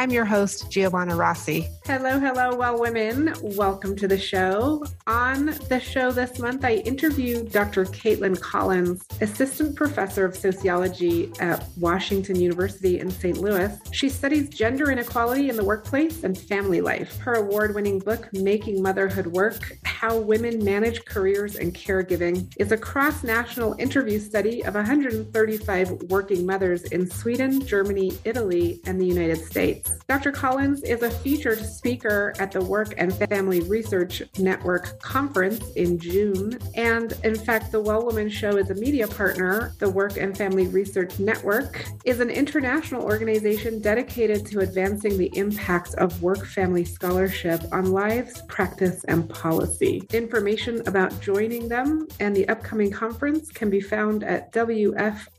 I'm your host, Giovanna Rossi. Hello, hello, well, women. Welcome to the show. On the show this month, I interviewed Dr. Caitlyn Collins, Assistant Professor of Sociology at Washington University in St. Louis. She studies gender inequality in the workplace and family life. Her award winning book, Making Motherhood Work How Women Manage Careers and Caregiving, is a cross national interview study of 135 working mothers in Sweden, Germany, Italy, and the United States. Dr. Collins is a featured speaker at the Work and Family Research Network conference in June. And in fact, the Well Woman Show is a media partner. The Work and Family Research Network is an international organization dedicated to advancing the impact of work family scholarship on lives, practice, and policy. Information about joining them and the upcoming conference can be found at WFRN.org.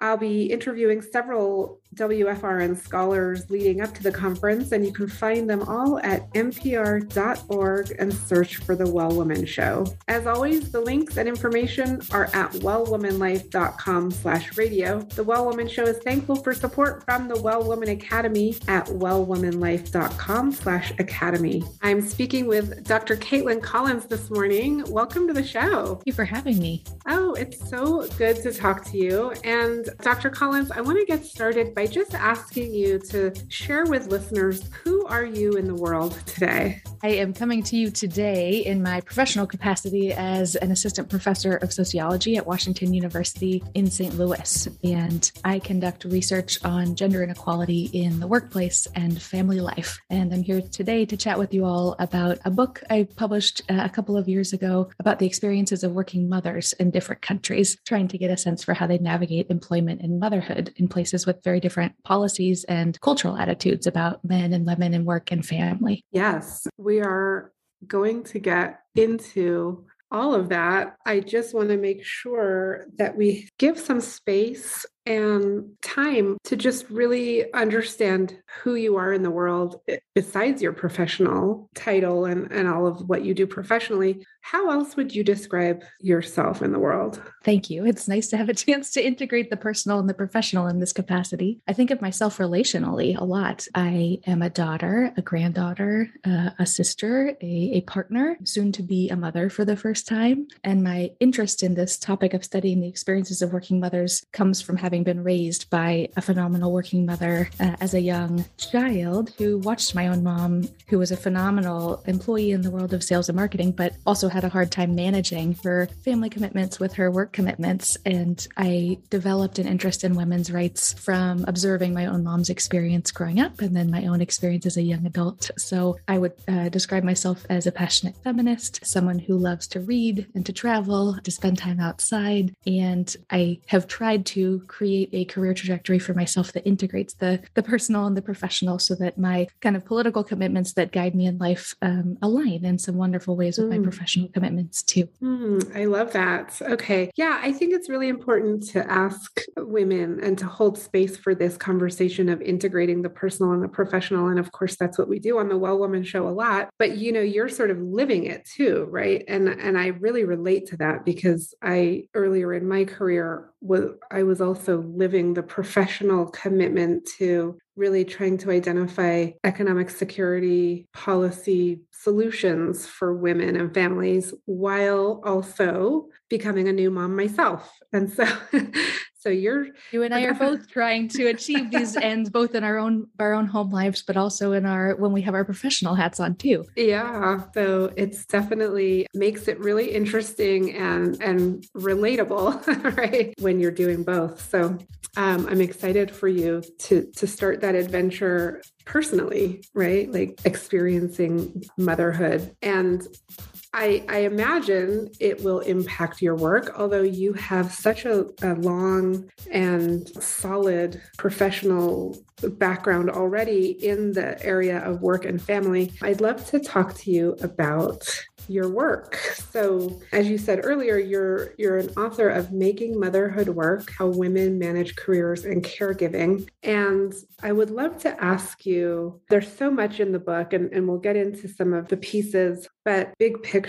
I'll be interviewing several WFRN scholars leading up to the conference, and you can find them all at npr.org and search for The Well Woman Show. As always, the links and information are at wellwomanlife.com slash radio. The Well Woman Show is thankful for support from the Well Woman Academy at wellwomanlife.com slash academy. I'm speaking with Dr. Caitlyn Collins this morning. Welcome to the show. Thank you for having me. Oh, it's so good to talk to you. And Dr. Collins, I want to get started by just asking you to share with listeners who are you in the world today? I am coming to you today in my professional capacity as an assistant professor of sociology at Washington University in St. Louis. And I conduct research on gender inequality in the workplace and family life. And I'm here today to chat with you all about a book I published uh, a couple of years ago about the experiences of working mothers in different countries, trying to get a sense for how they navigate employment and motherhood in places with very different policies and cultural attitudes about men and women and work and family. Yes, we are going to get into all of that. I just want to make sure that we give some space and time to just really understand who you are in the world eh, besides your professional title and, and all of what you do professionally. How else would you describe yourself in the world? Thank you. It's nice to have a chance to integrate the personal and the professional in this capacity. I think of myself relationally a lot. I am a daughter, a granddaughter, uh, a sister, a, a partner, soon to be a mother for the first time. And my interest in this topic of studying the experiences of working mothers comes from having having been raised by a phenomenal working mother uh, as a young child who watched my own mom, who was a phenomenal employee in the world of sales and marketing, but also had a hard time managing her family commitments with her work commitments. And I developed an interest in women's rights from observing my own mom's experience growing up and then my own experience as a young adult. So I would uh, describe myself as a passionate feminist, someone who loves to read and to travel, to spend time outside. And I have tried to create a career trajectory for myself that integrates the the personal and the professional so that my kind of political commitments that guide me in life um, align in some wonderful ways with mm. my professional commitments too. Mm, i love that. Okay. Yeah i think it's really important to ask women and to hold space for this conversation of integrating the personal and the professional. And of course that's what we do on the well woman show a lot. But you know you're sort of living it too right? And and i really relate to that because i earlier in my career was I was also living the professional commitment to really trying to identify economic security policy solutions for women and families while also becoming a new mom myself. And so so you're you and I are both trying to achieve these ends both in our own our own home lives but also in our when we have our professional hats on too. Yeah, so it's definitely makes it really interesting and and relatable, right? When you're doing both. So um, I'm excited for you to to start that adventure personally, right? Like experiencing motherhood and I, I imagine it will impact your work, although you have such a, a long and solid professional background already in the area of work and family. I'd love to talk to you about your work. So, as you said earlier, you're you're an author of Making Motherhood Work: How Women Manage Careers and Caregiving. And I would love to ask you, there's so much in the book and, and we'll get into some of the pieces, but big picture,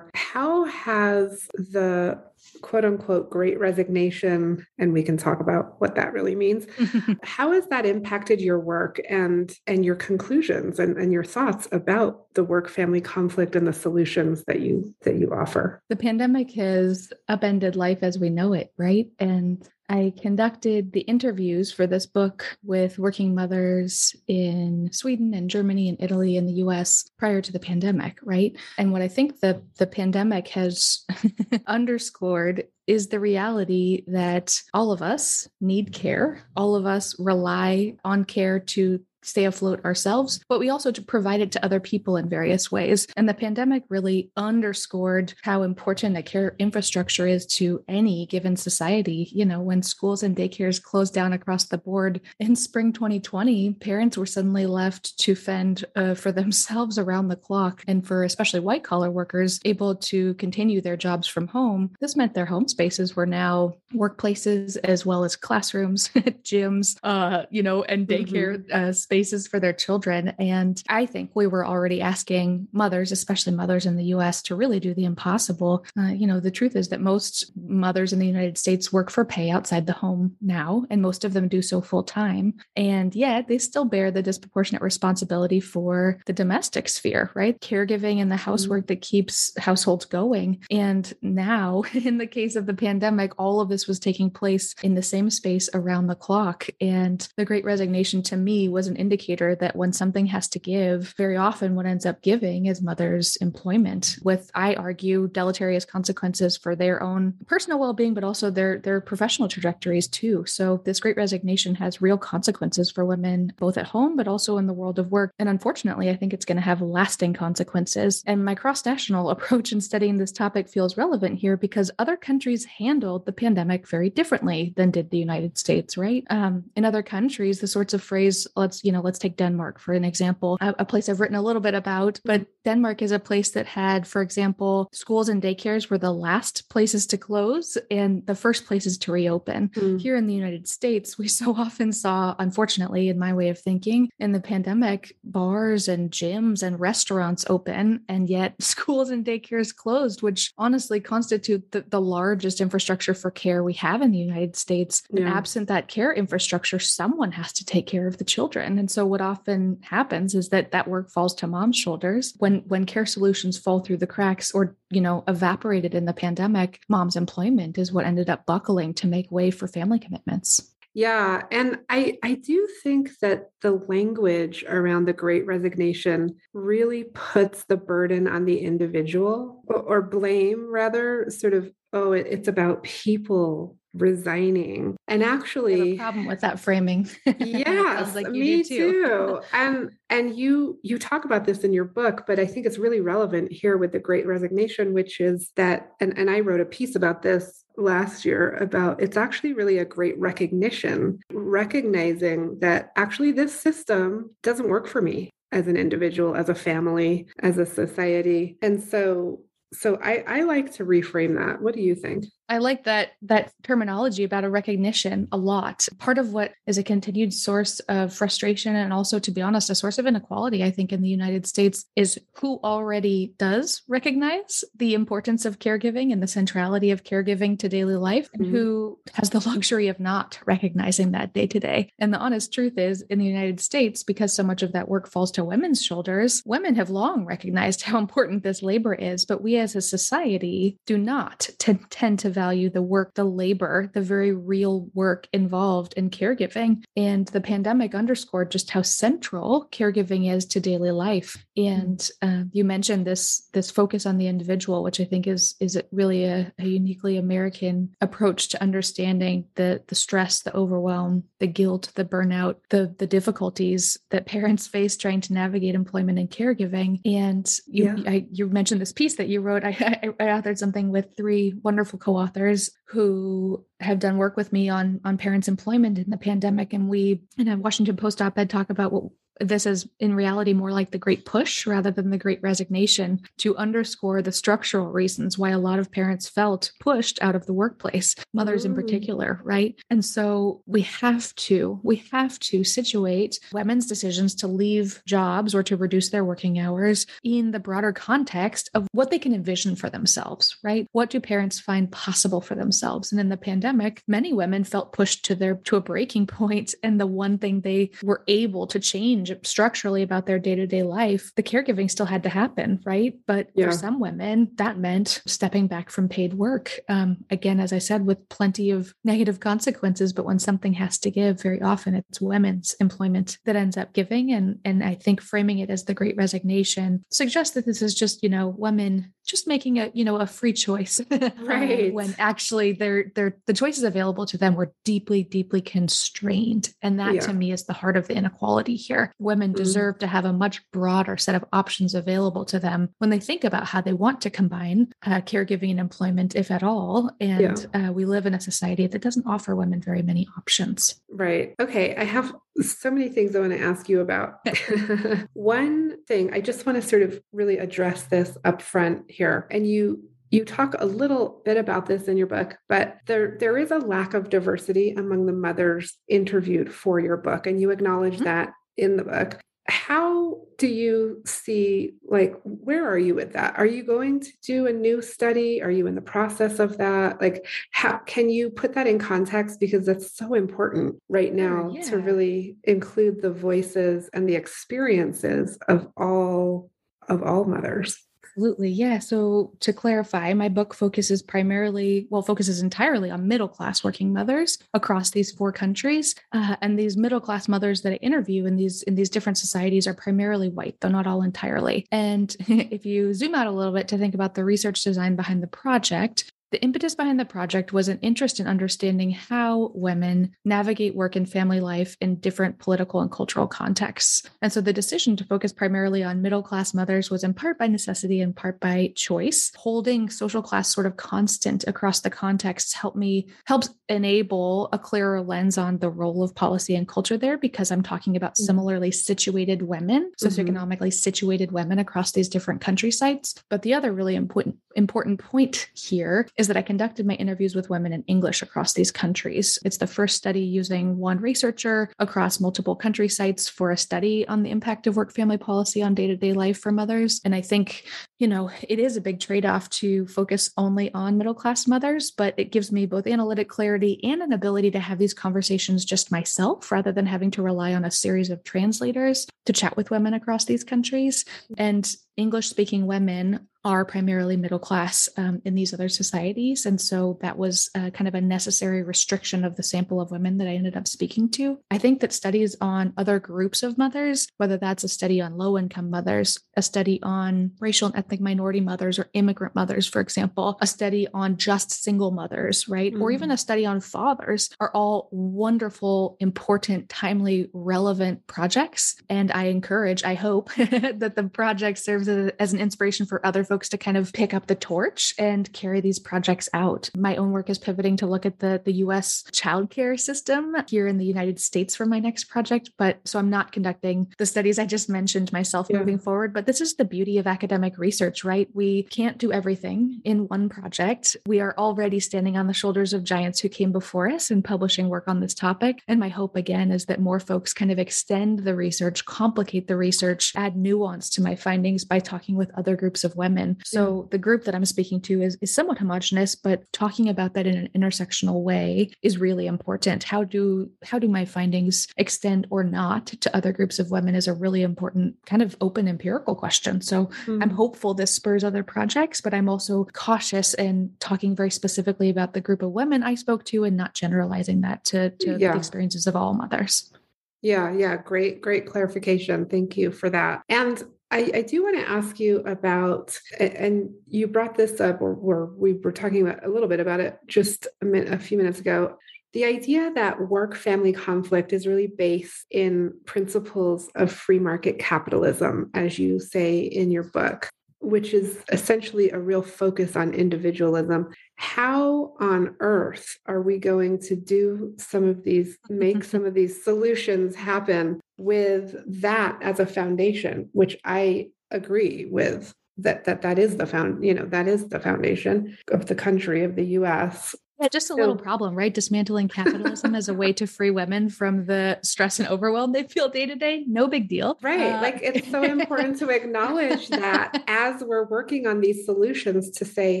how has the quote unquote great resignation and we can talk about what that really means how has that impacted your work and and your conclusions and, and your thoughts about the work family conflict and the solutions that you that you offer? The pandemic has upended life as we know it right? And I conducted the interviews for this book with working mothers in Sweden and Germany and Italy and the US prior to the pandemic, right? And what I think the, the pandemic has underscored is the reality that all of us need care. All of us rely on care to stay afloat ourselves, but we also provide it to other people in various ways. And the pandemic really underscored how important a care infrastructure is to any given society. You know, when schools and daycares closed down across the board in spring 2020, parents were suddenly left to fend uh, for themselves around the clock. And for especially white collar workers, able to continue their jobs from home, this meant their home spaces were now workplaces as well as classrooms, gyms, uh, you know, and daycare mm-hmm. uh, spaces for their children. And I think we were already asking mothers, especially mothers in the US, to really do the impossible. Uh, you know, the truth is that most mothers in the United States work for pay outside the home now, and most of them do so full time. And yet they still bear the disproportionate responsibility for the domestic sphere, right? Caregiving and the housework that keeps households going. And now, in the case of the pandemic, all of this was taking place in the same space around the clock. And the great resignation to me was an indicator that when something has to give, very often what ends up giving is mother's employment, with I argue deleterious consequences for their own personal well-being, but also their their professional trajectories too. So this great resignation has real consequences for women both at home but also in the world of work. And unfortunately, I think it's going to have lasting consequences. And my cross-national approach in studying this topic feels relevant here because other countries handled the pandemic very differently than did the United States, right? Um, in other countries, the sorts of phrase, let's, you you know, let's take Denmark for an example, a, a, place I've written a little bit about. But Denmark is a place that had, for example, schools and daycares were the last places to close and the first places to reopen. Mm. Here in the United States, we so often saw, unfortunately, in my way of thinking, in the pandemic, bars and gyms and restaurants open, and yet schools and daycares closed, which honestly constitute the, the largest infrastructure for care we have in the United States. Yeah. And absent that care infrastructure, someone has to take care of the children. And so what often happens is that that work falls to mom's shoulders when when care solutions fall through the cracks or, you know, evaporated in the pandemic, mom's employment is what ended up buckling to make way for family commitments. Yeah, and I I do think that the language around the great resignation really puts the burden on the individual or, or blame rather sort of oh it, it's about people resigning and actually problem with that framing yeah like me too. too and and you you talk about this in your book but i think it's really relevant here with the great resignation which is that and, and i wrote a piece about this last year about it's actually really a great recognition recognizing that actually this system doesn't work for me as an individual as a family as a society and so so I, I like to reframe that. What do you think? I like that that terminology about a recognition a lot. Part of what is a continued source of frustration and also to be honest a source of inequality I think in the United States is who already does recognize the importance of caregiving and the centrality of caregiving to daily life and mm-hmm. who has the luxury of not recognizing that day to day. And the honest truth is in the United States because so much of that work falls to women's shoulders, women have long recognized how important this labor is, but we as a society do not t- tend to value value the work, the labor, the very real work involved in caregiving. And the pandemic underscored just how central caregiving is to daily life. And uh, you mentioned this this focus on the individual, which I think is is really a, a uniquely American approach to understanding the the stress, the overwhelm, the guilt, the burnout, the the difficulties that parents face trying to navigate employment and caregiving. And you yeah. I, you mentioned this piece that you wrote. I, I, I authored something with three wonderful co-authors who have done work with me on on parents' employment in the pandemic, and we in a Washington Post op-ed talk about what this is in reality more like the great push rather than the great resignation to underscore the structural reasons why a lot of parents felt pushed out of the workplace, mothers in mm. particular, right? And so we have to, we have to situate women's decisions to leave jobs or to reduce their working hours in the broader context of what they can envision for themselves, right? What do parents find possible for themselves? And in the pandemic, many women felt pushed to their to a breaking point and the one thing they were able to change structurally about their day to day life, the caregiving still had to happen, right? But yeah. for some women, that meant stepping back from paid work. Um, again, as I said, with plenty of negative consequences. But when something has to give, very often it's women's employment that ends up giving. And, and I think framing it as the great resignation suggests that this is just, you know, women just making a you know a free choice right when actually they're they're the choices available to them were deeply deeply constrained and that yeah. to me is the heart of the inequality here women mm-hmm. deserve to have a much broader set of options available to them when they think about how they want to combine uh, caregiving and employment if at all and yeah. uh, we live in a society that doesn't offer women very many options right okay i have so many things I want to ask you about. One thing I just want to sort of really address this up front here. And you you talk a little bit about this in your book, but there there is a lack of diversity among the mothers interviewed for your book and you acknowledge mm-hmm. that in the book. How do you see like where are you with that? Are you going to do a new study? Are you in the process of that? Like how can you put that in context? Because that's so important right now yeah. to really include the voices and the experiences of all of all mothers Absolutely. Yeah. So to clarify, my book focuses primarily, well, focuses entirely on middle class working mothers across these four countries. Uh, and these middle class mothers that I interview in these in these different societies are primarily white, though not all entirely. And if you zoom out a little bit to think about the research design behind the project, the impetus behind the project was an interest in understanding how women navigate work and family life in different political and cultural contexts. And so the decision to focus primarily on middle class mothers was in part by necessity and part by choice. Holding social class sort of constant across the contexts helped me helps enable a clearer lens on the role of policy and culture there because I'm talking about mm-hmm. similarly situated women, mm-hmm. socioeconomically mm-hmm. situated women across these different country sites. But the other really important important point here is that I conducted my interviews with women in English across these countries. It's the first study using one researcher across multiple country sites for a study on the impact of work family policy on day to day life for mothers. And I think, you know, it is a big trade off to focus only on middle class mothers, but it gives me both analytic clarity and an ability to have these conversations just myself rather than having to rely on a series of translators to chat with women across these countries. And English speaking women are primarily middle class um, in these other societies. And so that was uh, kind of a necessary restriction of the sample of women that I ended up speaking to. I think that studies on other groups of mothers, whether that's a study on low income mothers, a study on racial and ethnic minority mothers or immigrant mothers, for example, a study on just single mothers, right? Mm-hmm. Or even mm. a study on fathers are all wonderful, important, timely, relevant projects. And I encourage, I hope that the project serves as, as an inspiration for other folks to kind of pick up the torch and carry these projects out. My own work is pivoting to look at the, the US childcare system here in the United States for my next project. But so I'm not conducting the studies I just mentioned myself yeah. moving forward. But this is the beauty of academic research, right? We can't do everything in one project. We are already standing on the shoulders of giants who came before us in publishing work on this topic. And my hope again is that more folks kind of extend the research, complicate the research, add nuance to my findings by talking with other groups of women women. So the group that I'm speaking to is, is somewhat homogenous, but talking about that in an intersectional way is really important. How do how do my findings extend or not to other groups of women is a really important kind of open empirical question. So mm-hmm. I'm hopeful hopeful this spurs other projects, but I'm also cautious in talking very specifically about the group of women I spoke to and not generalizing that to, to yeah. the experiences of all mothers. Yeah, yeah, great, great clarification. Thank you for that. And I, I, do want to ask you about, and you brought this up, or, or we were talking about a little bit about it just a, minute, a few minutes ago. The idea that work family conflict is really based in principles of free market capitalism, as you say in your book, which is essentially a real focus on individualism. How on earth are we going to do some of these, make some of these solutions happen with that as a foundation, which I agree with? that that that is the found you know that is the foundation of the country of the US yeah, just a little problem, right? Dismantling capitalism as a way to free women from the stress and overwhelm they feel day to day. No big deal. Right. Uh, like it's so important to acknowledge that as we're working on these solutions to say,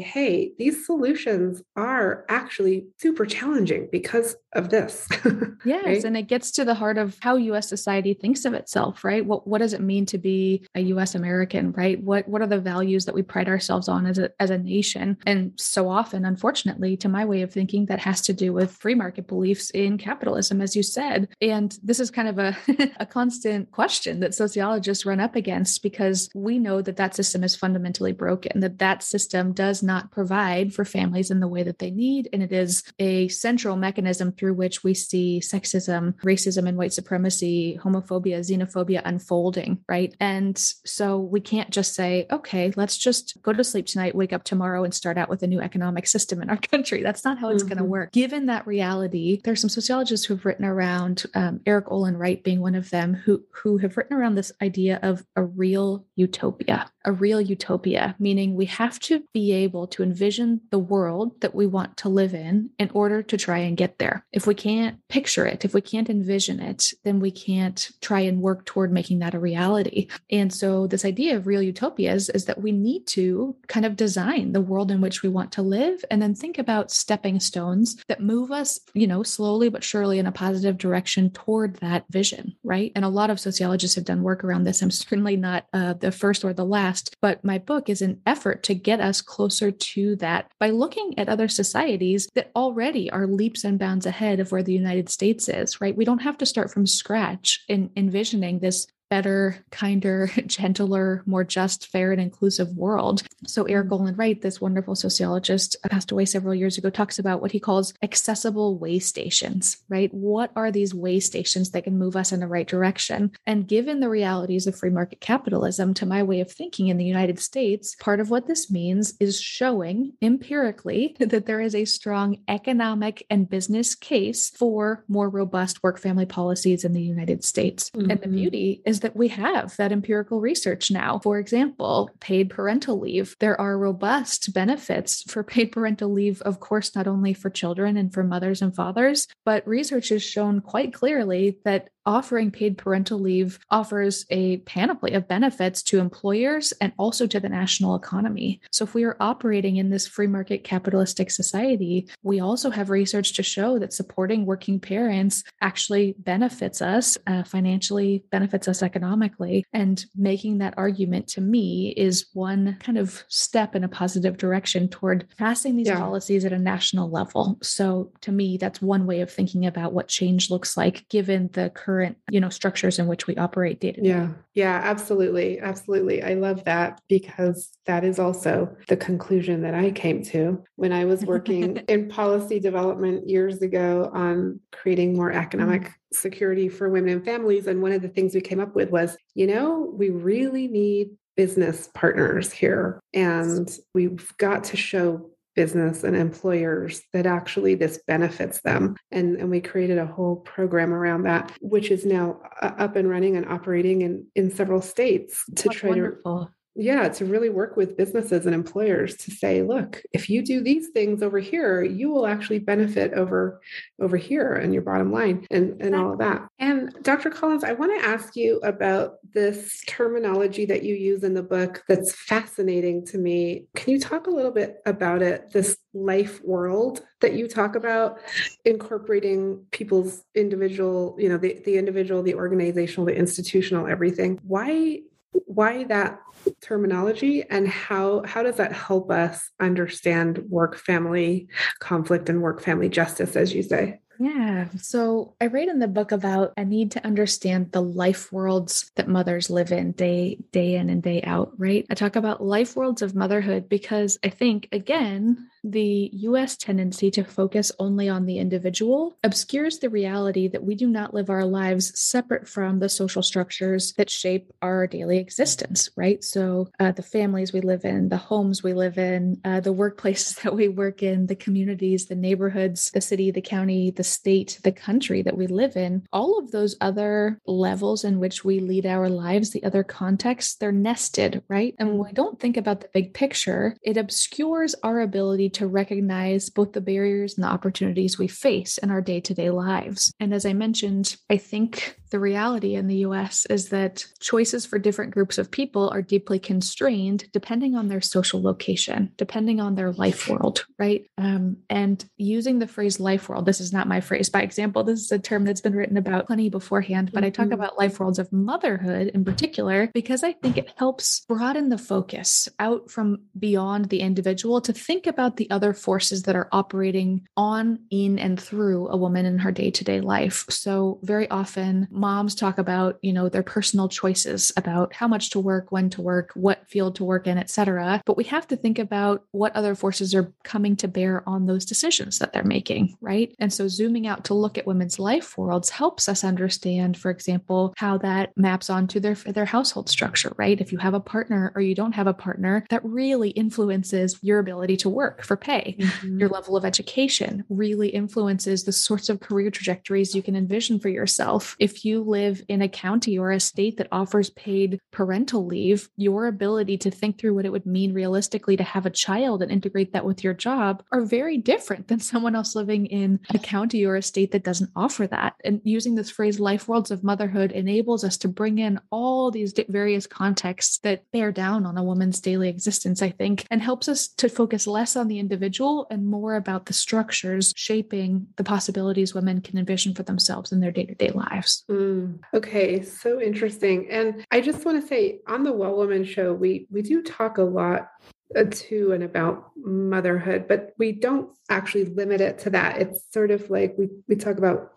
hey, these solutions are actually super challenging because of this. yes. Right? And it gets to the heart of how US society thinks of itself, right? What what does it mean to be a US American, right? What what are the values that we pride ourselves on as a as a nation? And so often, unfortunately, to my way of thinking that has to do with free market beliefs in capitalism, as you said. And this is kind of a, a constant question that sociologists run up against because we know that that system is fundamentally broken, that that system does not provide for families in the way that they need. And it is a central mechanism through which we see sexism, racism, and white supremacy, homophobia, xenophobia unfolding, right? And so we can't just say, okay, let's just go to sleep tonight, wake up tomorrow, and start out with a new economic system in our country. That's not how it's mm-hmm. going to work. Given that reality, there are some sociologists who've written around, um, Erik Olin Wright being one of them, who who have written around this idea of a real utopia a real utopia, meaning we have to be able to envision the world that we want to live in in order to try and get there. If we can't picture it, if we can't envision it, then we can't try and work toward making that a reality. And so, this idea of real utopias is that we need to kind of design the world in which we want to live and then think about stepping stones that move us, you know, slowly but surely in a positive direction toward that vision, right? And a lot of sociologists have done work around this. I'm certainly not uh, the first or the last but my book is an effort to get us closer to that by looking at other societies that already are leaps and bounds ahead of where the United States is, right? We don't have to start from scratch in envisioning this better, kinder, gentler, more just, fair, and inclusive world. So, Erik mm-hmm. Olin Wright, this wonderful sociologist, passed away several years ago, talks about what he calls accessible way stations, right? What are these way stations that can move us in the right direction? And given the realities of free market capitalism, to my way of thinking in the United States, part of what this means is showing empirically that there is a strong economic and business case for more robust work family policies in the United States. Mm-hmm. And the mm-hmm. beauty is that we have that empirical research now. For example, paid parental leave. There are robust benefits for paid parental leave, of course, not only for children and for mothers and fathers, but research has shown quite clearly that offering paid parental leave offers a panoply of benefits to employers and also to the national economy. So, if we are operating in this free market capitalistic society, we also have research to show that supporting working parents actually benefits us uh, financially, benefits us economically. And making that argument to me is one kind of step in a positive direction toward passing these yeah. policies at a national level. So, to me, that's one way of thinking about what change looks like given the current current you know structures in which we operate day to day. Yeah. Yeah absolutely. Absolutely. I love that because that is also the conclusion that i came to when i was working in policy development years ago on creating more economic mm-hmm. security for women and families and one of the things we came up with was you know we really need business partners here and we've got to show business and employers that actually this benefits them. And, and we created a whole program around that, which is now uh, up and running and operating in, in several states to That's try wonderful. to yeah to really work with businesses and employers to say look if you do these things over here you will actually benefit over over here and your bottom line and and all of that. And dr collins i want to ask you about this terminology that you use in the book that's fascinating to me. Can you talk a little bit about it this life world that you talk about incorporating people's individual you know the, the individual the organizational the institutional everything? Why why that terminology and how how does that help us understand work family conflict and work family justice as you say yeah. So I write in the book about a need to understand the life worlds that mothers live in day day in and day out, right? I talk about life worlds of motherhood because I think again, the US tendency to focus only on the individual obscures the reality that we do not live our lives separate from the social structures that shape our daily existence, right? So, uh, the families we live in, the homes we live in, uh, the workplaces that we work in, the communities, the neighborhoods, the city, the county, the state, the country that we live in, all of those other levels in which we lead our lives, the other contexts, they're nested, right? And when we don't think about the big picture, it obscures our ability to recognize both the barriers and the opportunities we face in our day to day lives. And as I mentioned, I think the reality in the US is that choices for different groups of people are deeply constrained depending on their social location, depending on their life world, right? Um, and using the phrase life world, this is not my phrase by example, this is a term that's been written about plenty beforehand, but mm-hmm. I talk mm-hmm. about life worlds of motherhood in particular because I think it helps broaden the focus out from beyond the individual to think about the other forces that are operating on, in, and through a woman in her day to day life. So, very often, moms talk about you know their personal choices about how much to work when to work what field to work in etc but we have to think about what other forces are coming to bear on those decisions that they're making right? And so zooming out to look at women's life worlds helps us understand for example how that maps onto their their household structure right? If you have a partner or you don't have a partner that really influences your ability to work for pay mm-hmm. your level of education really influences the sorts of career trajectories you can envision for yourself. If you you live in a county or a state that offers paid parental leave, your ability to think through what it would mean realistically to have a child and integrate that with your job are very different than someone else living in a county or a state that doesn't offer that. And using this phrase, life worlds of motherhood, enables us to bring in all these various contexts that bear down on a woman's daily existence, I think, and helps us to focus less on the individual and more about the structures shaping the possibilities women can envision for themselves in their day to day lives. Mm. Mm, okay, so interesting. And I just want to say on the Well Woman show, we we do talk a lot uh, to and about motherhood, but we don't actually limit it to that. It's sort of like we we talk about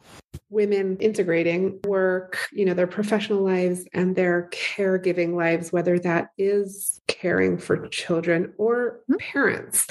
women integrating work, you know, their professional lives and their caregiving lives, whether that is caring for children or mm-hmm. parents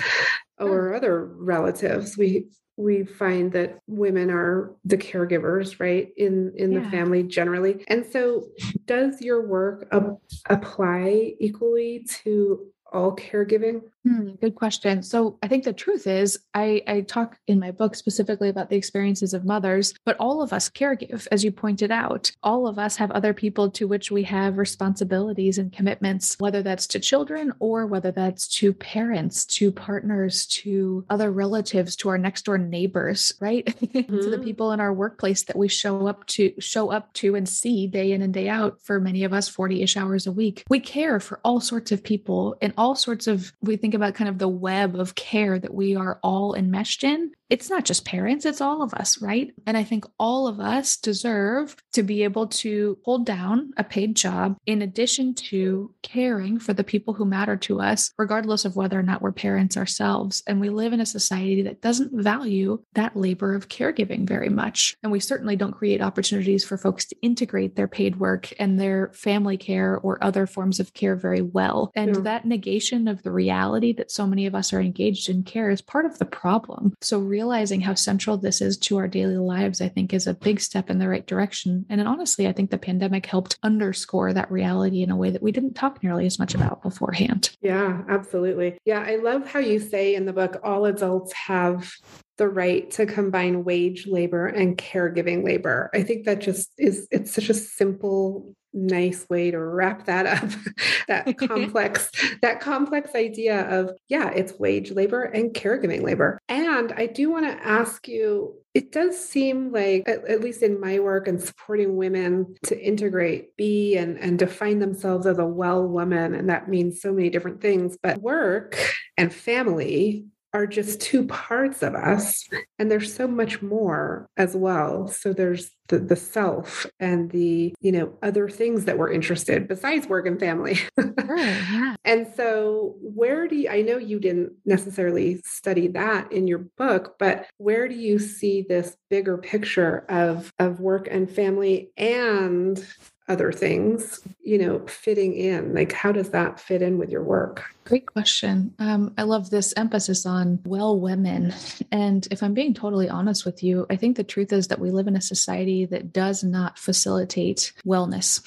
or other relatives. We we find that women are the caregivers right in in yeah. the family generally and so does your work ap- apply equally to all caregiving Hmm, good question. So I think the truth is, I, I talk in my book specifically about the experiences of mothers, but all of us caregive, as you pointed out. All of us have other people to which we have responsibilities and commitments, whether that's to children or whether that's to parents, to partners, to other relatives, to our next door neighbors, right? Mm-hmm. to the mm-hmm. people in our workplace that we show up to show up to and see day in and day out for many of us 40-ish hours a week. We care for all sorts of people and all sorts of we think about kind of the web of care that we are all enmeshed in, it's not just parents, it's all of us, right? And I think all of us deserve to be able to hold down a paid job in addition to caring for the people who matter to us, regardless of whether or not we're parents ourselves. And we live in a society that doesn't value that labor of caregiving very much. And we certainly don't create opportunities for folks to integrate their paid work and their family care or other forms of care very well. And that negation of the reality that so many of us are engaged in care is part of the problem. So, realizing how central this is to our daily lives, I think, is a big step in the right direction. And honestly, I think the pandemic helped underscore that reality in a way that we didn't talk nearly as much about beforehand. Yeah, absolutely. Yeah, I love how you say in the book all adults have the right to combine wage labor and caregiving labor. I think that just is it's such a simple nice way to wrap that up that complex that complex idea of yeah it's wage labor and caregiving labor. And i do want to ask you it does seem like at, at, least in my work and supporting women to integrate be and, and define themselves as a well woman and that means so many different things but work and family are just two parts of us and there's so much more as well so there's the, the self and the you know other things that we're interested besides work and family sure, yeah. and so where do you i know you didn't necessarily study that in your book but where do you see this bigger picture of of work and family and other things, you know, fitting in? Like, how does that fit in with your work? Great question. Um, I love this emphasis on well women. And if I'm being totally honest with you, I think the truth is that we live in a society that does not facilitate wellness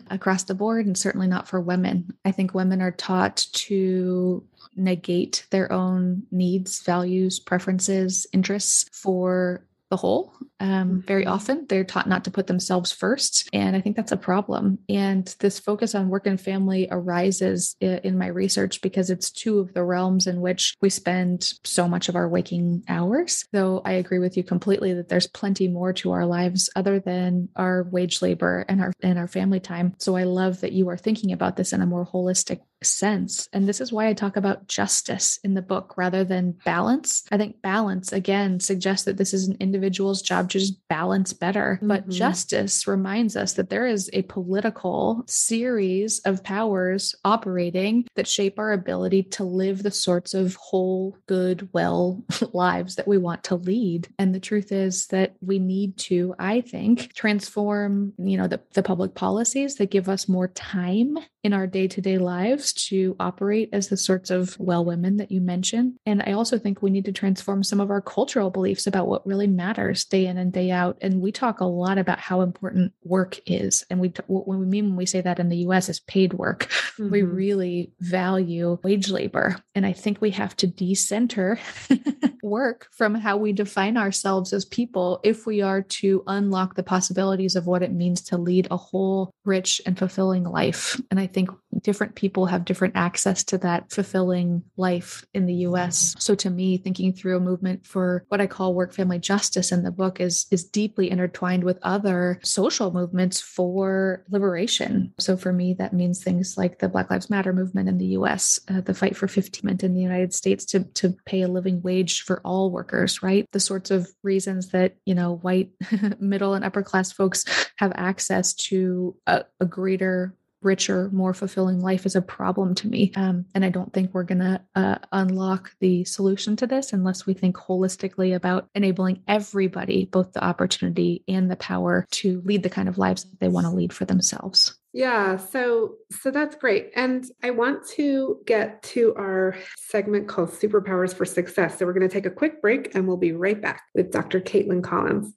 across the board, and certainly not for women. I think women are taught to negate their own needs, values, preferences, interests for the whole. Um, very mm-hmm. often, they're taught not to put themselves first. And I think that's a problem. And this focus on work and family arises in my research because it's two of the realms in which we spend so much of our waking hours. Though I agree with you completely that there's plenty more to our lives other than our wage labor and our and our family time. So I love that you are thinking about this in a more holistic sense. And this is why I talk about justice in the book rather than balance. I think balance, again, suggests that this is an individual's job just balance better. Mm-hmm. But justice reminds us that there is a political series of powers operating that shape our ability to live the sorts of whole, good, well lives that we want to lead. And the truth is that we need to, I think, transform, you know, the, the public policies that give us more time in our day-to-day lives to operate as the sorts of well women that you mentioned. And I also think we need to transform some of our cultural beliefs about what really matters day in and day out. And we talk a lot about how important work is. And we, what we mean when we say that in the US is paid work, mm-hmm. we really value wage labor. And I think we have to decenter work from how we define ourselves as people if we are to unlock the possibilities of what it means to lead a whole, rich, and fulfilling life. And I think different people have different access to that fulfilling life in the US. So to me, thinking through a movement for what I call work family justice in the book is, is deeply intertwined with other social movements for liberation. So for me, that means things like the Black Lives Matter movement in the US, uh, the fight for 15 in the United States to, to pay a living wage for all workers, right? The sorts of reasons that, you know, white middle and upper class folks have access to a, a greater richer, more fulfilling life is a problem to me. Um, and I don't think we're going to uh, unlock the solution to this unless we think holistically about enabling everybody both the opportunity and the power to lead the kind of lives that they want to lead for themselves. Yeah, so so that's great. And I want to get to our segment called Superpowers for Success. So we're going to take a quick break and we'll be right back with Dr. Caitlyn Collins.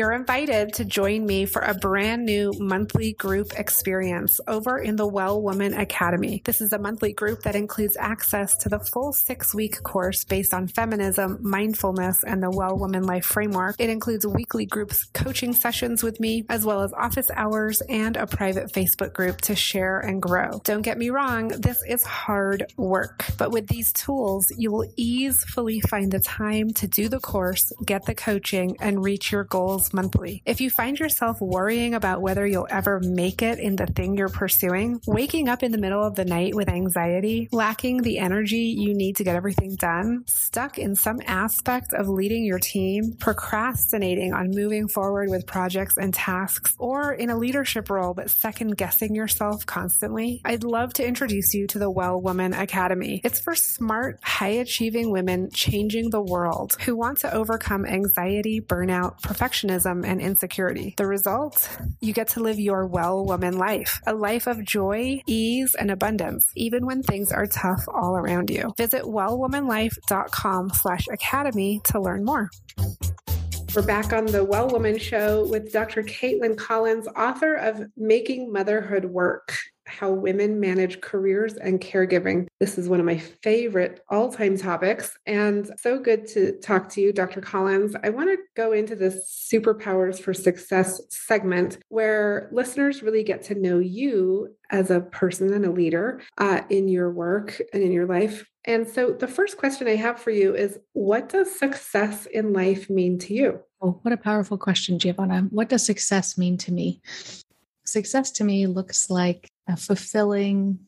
You're invited to join me for a brand new monthly group experience over in the Well Woman Academy. This is a monthly group that includes access to the full six week course based on feminism, mindfulness, and the Well Woman Life Framework. It includes weekly groups coaching sessions with me, as well as office hours and a private Facebook group to share and grow. Don't get me wrong, this is hard work, but with these tools, you will easily find the time to do the course, get the coaching, and reach your goals monthly. If you find yourself worrying about whether you'll ever make it in the thing you're pursuing, waking up in the middle of the night with anxiety, lacking the energy you need to get everything done, stuck in some aspect of leading your team, procrastinating on moving forward with projects and tasks, or in a leadership role but second guessing yourself constantly, I'd love to introduce you to the Well Woman Academy. It's for smart, high achieving women changing the world who want to overcome anxiety, burnout, perfectionism, perfectionism and insecurity. The result? You get to live your well woman life, a life of joy, ease, and abundance, even when things are tough all around you. Visit wellwomanlife.com slash academy to learn more. We're back on the Well Woman Show with Dr. Caitlyn Collins, author of Making Motherhood Work how women manage careers and caregiving. This is one of my favorite all time topics. And so good to talk to you, Dr. Collins. I want to go into this superpowers for success segment where listeners really get to know you as a person and a leader uh, in your work and in your life. And so the first question I have for you is what does success in life mean to you? Oh, what a powerful question, Giovanna. What does success mean to me? Success to me looks like a fulfilling,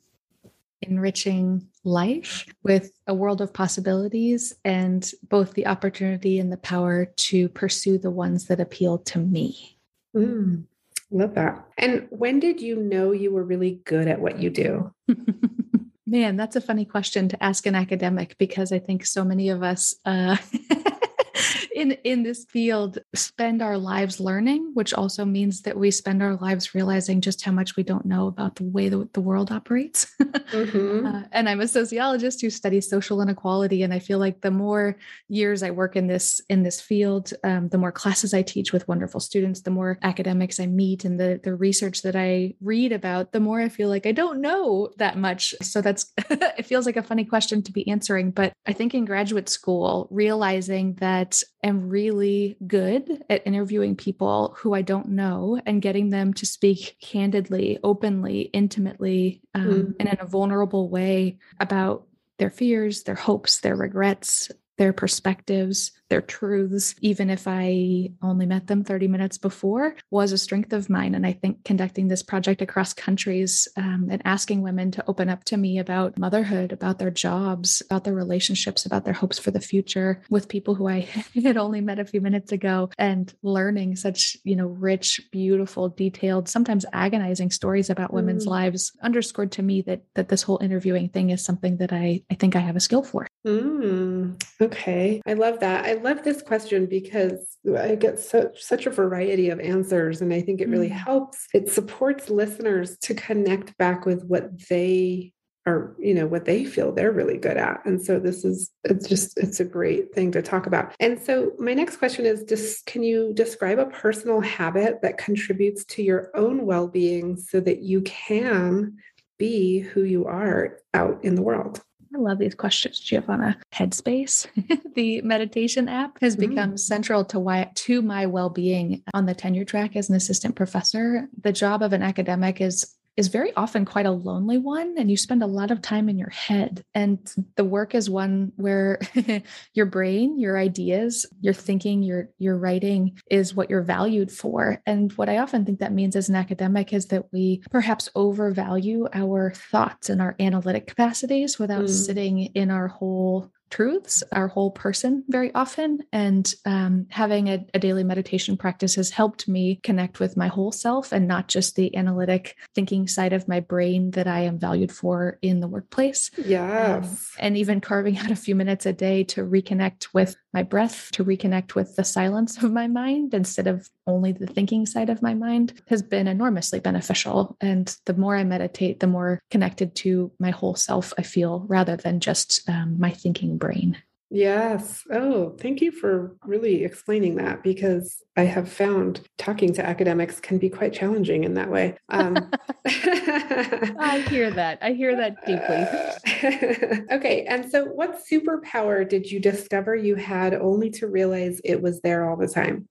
enriching life with a world of possibilities and both the opportunity and the power to pursue the ones that appeal to me. Mm, love that. And when did you know you were really good at what you do? Man, that's a funny question to ask an academic because I think so many of us uh, in in this field spend our lives learning which also means that we spend our lives realizing just how much we don't know about the way the, the world operates mm-hmm. uh, and i'm a sociologist who studies social inequality and i feel like the more years i work in this in this field um, the more classes i teach with wonderful students the more academics i meet and the the research that i read about the more i feel like i don't know that much so that's it feels like a funny question to be answering but i think in graduate school realizing that am really good at interviewing people who I don't know and getting them to speak candidly, openly, intimately, um, mm. and in a vulnerable way about their fears, their hopes, their regrets, their perspectives, their truths, even if I only met them 30 minutes before, was a strength of mine. And I think conducting this project across countries um, and asking women to open up to me about motherhood, about their jobs, about their relationships, about their hopes for the future with people who I had only met a few minutes ago and learning such, you know, rich, beautiful, detailed, sometimes agonizing stories about women's mm. lives underscored to me that that this whole interviewing thing is something that I, I think I have a skill for. Mm. Okay. I love that. I love this question because I get such such a variety of answers and I think it really mm. helps. It supports listeners to connect back with what they are, you know, what they feel they're really good at. And so this is it's just it's a great thing to talk about. And so my next question is just can you describe a personal habit that contributes to your own well-being so that you can be who you are out in the world? I love these questions, Giovanna. Headspace, the meditation app, has become mm. central to why to my well-being on the tenure track as an assistant professor. The job of an academic is is very often quite a lonely one and you spend a lot of time in your head and the work is one where your brain your ideas your thinking your your writing is what you're valued for and what i often think that means as an academic is that we perhaps overvalue our thoughts and our analytic capacities without mm. sitting in our whole truths, our whole person, very often. And um, having a, a, daily meditation practice has helped me connect with my whole self and not just the analytic thinking side of my brain that I am valued for in the workplace. Yes. Um, and even carving out a few minutes a day to reconnect with my breath, to reconnect with the silence of my mind instead of only the thinking side of my mind has been enormously beneficial. And the more I meditate, the more connected to my whole self I feel rather than just um, my thinking brain. Yes. Oh, thank you for really explaining that because I have found talking to academics can be quite challenging in that way. Um, I hear that. I hear that deeply. okay. And so, what superpower did you discover you had only to realize it was there all the time?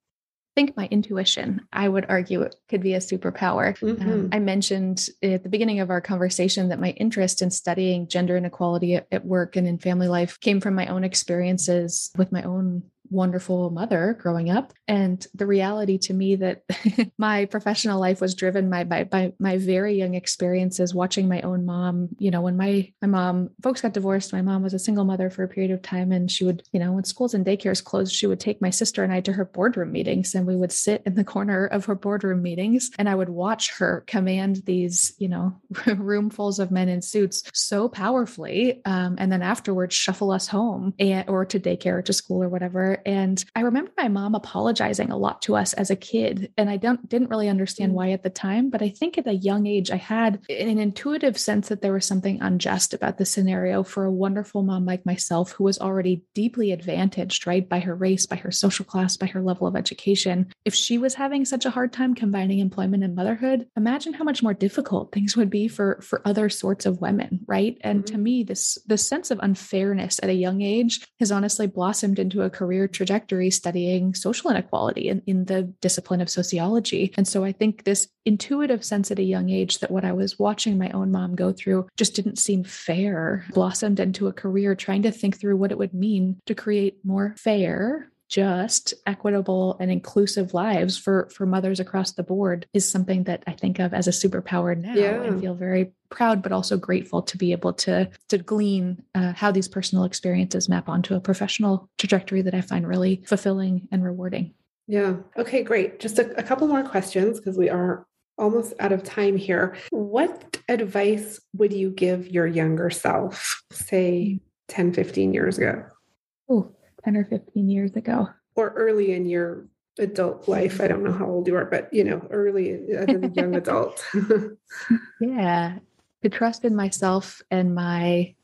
Think my intuition, I would argue, it could be a superpower. Um, mm-hmm. Um, I mentioned at the beginning of our conversation that my interest in studying gender inequality at, at work and in family life came from my own experiences with my own wonderful mother growing up. And the reality to me that my professional life was driven by, by, by my very young experiences watching my own mom you know when my my mom folks got divorced my mom was a single mother for a period of time and she would you know when schools and daycares closed she would take my sister and I to her boardroom meetings and we would sit in the corner of her boardroom meetings and I would watch her command these you know roomfuls of men in suits so powerfully um, and then afterwards shuffle us home and, or to daycare or to school or whatever and I remember my mom apologizing a lot to us as a kid. And I don't didn't really understand mm. why at the time, but I think at a young age I had an intuitive sense that there was something unjust about the scenario for a wonderful mom like myself who was already deeply advantaged, right, by her race, by her social class, by her level of education. If she was having such a hard time combining employment and motherhood, imagine how much more difficult things would be for for other sorts of women, right? And mm-hmm. to me, this this sense of unfairness at a young age has honestly blossomed into a career trajectory studying social inequality in, in the discipline of sociology. And so I think this intuitive sense at a young age that what I was watching my own mom go through just didn't seem fair blossomed into a career trying to think through what it would mean to create more fair just, equitable, and inclusive lives for for mothers across the board is something that I think of as a superpower now, yeah. and feel very proud, but also grateful to be able to to glean uh, how these personal experiences map onto a professional trajectory that I find really fulfilling and rewarding. Yeah. Okay, great. Just a, a couple more questions because we are almost out of time here. What advice would you give your younger self, say 10, 15 years ago? Oh, 10 or 15 years ago. Or early in your adult life. I don't know how old you are, but you know, early as a young adult. yeah. To trust in myself and my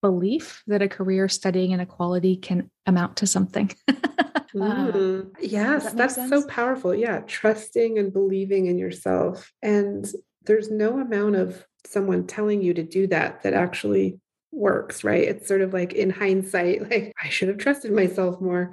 belief that a career studying inequality can amount to something. mm, yes, that that's sense? so powerful. Yeah, trusting and believing in yourself. And there's no amount of someone telling you to do that that actually works, right? It's sort of like in hindsight, like I should have trusted myself more.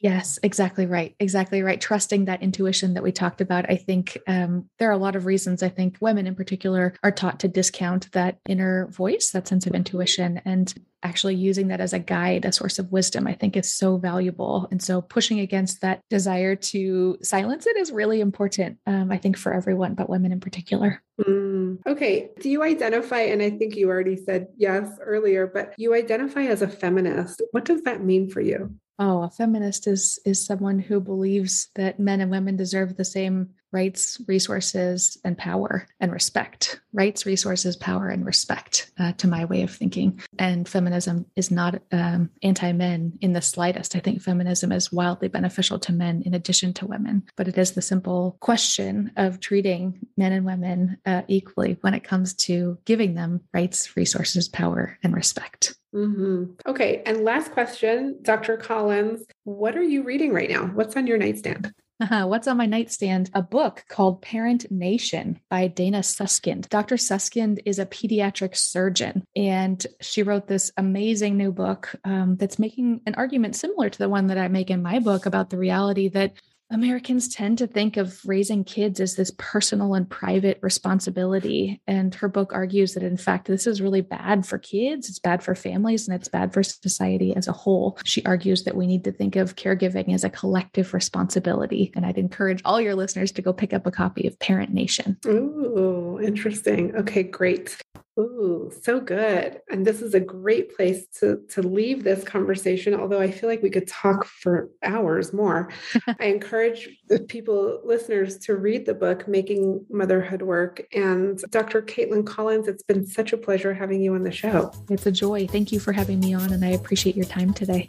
Yes, exactly right. Exactly right. Trusting that intuition that we talked about. I think um, there are a lot of reasons I think women in particular are taught to discount that inner voice, that sense of intuition. And actually using that as a guide, a source of wisdom, I think is so valuable. And so pushing against that desire to silence it is really important, um, I think, for everyone, but women in particular. Mm, okay. Do you identify, and I think you already said yes earlier, but you identify as a feminist. What does that mean for you? Oh, a feminist is is someone who believes that men and women deserve the same rights, resources, and power and respect. Rights, resources, power, and respect, uh, to my way of thinking. And feminism is not um, anti men in the slightest. I think feminism is wildly beneficial to men in addition to women. But it is the simple question of treating men and women uh, equally when it comes to giving them rights, resources, power, and respect. Mm-hmm. Okay. And last question, Dr. Collins, what are you reading right now? What's on your nightstand? What's on my nightstand? A book called Parent Nation by Dana Suskind. Dr. Suskind is a pediatric surgeon, and she wrote this amazing new book um, that's making an argument similar to the one that I make in my book about the reality that Americans tend to think of raising kids as this personal and private responsibility. And her book argues that, in fact, this is really bad for kids, it's bad for families, and it's bad for society as a whole. She argues that we need to think of caregiving as a collective responsibility. And I'd encourage all your listeners to go pick up a copy of Parent Nation. Ooh, interesting. Okay, great. Ooh, so good. And this is a great place to, to leave this conversation, although I feel like we could talk for hours more. I encourage people, listeners, to read the book, Making Motherhood Work. And Dr. Caitlyn Collins, it's been such a pleasure having you on the show. It's a joy. Thank you for having me on, and I appreciate your time today.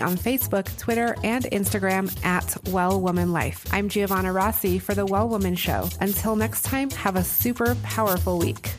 on Facebook, Twitter, and Instagram at Well Woman Life. I'm Giovanna Rossi for The Well Woman Show. Until next time, have a super powerful week.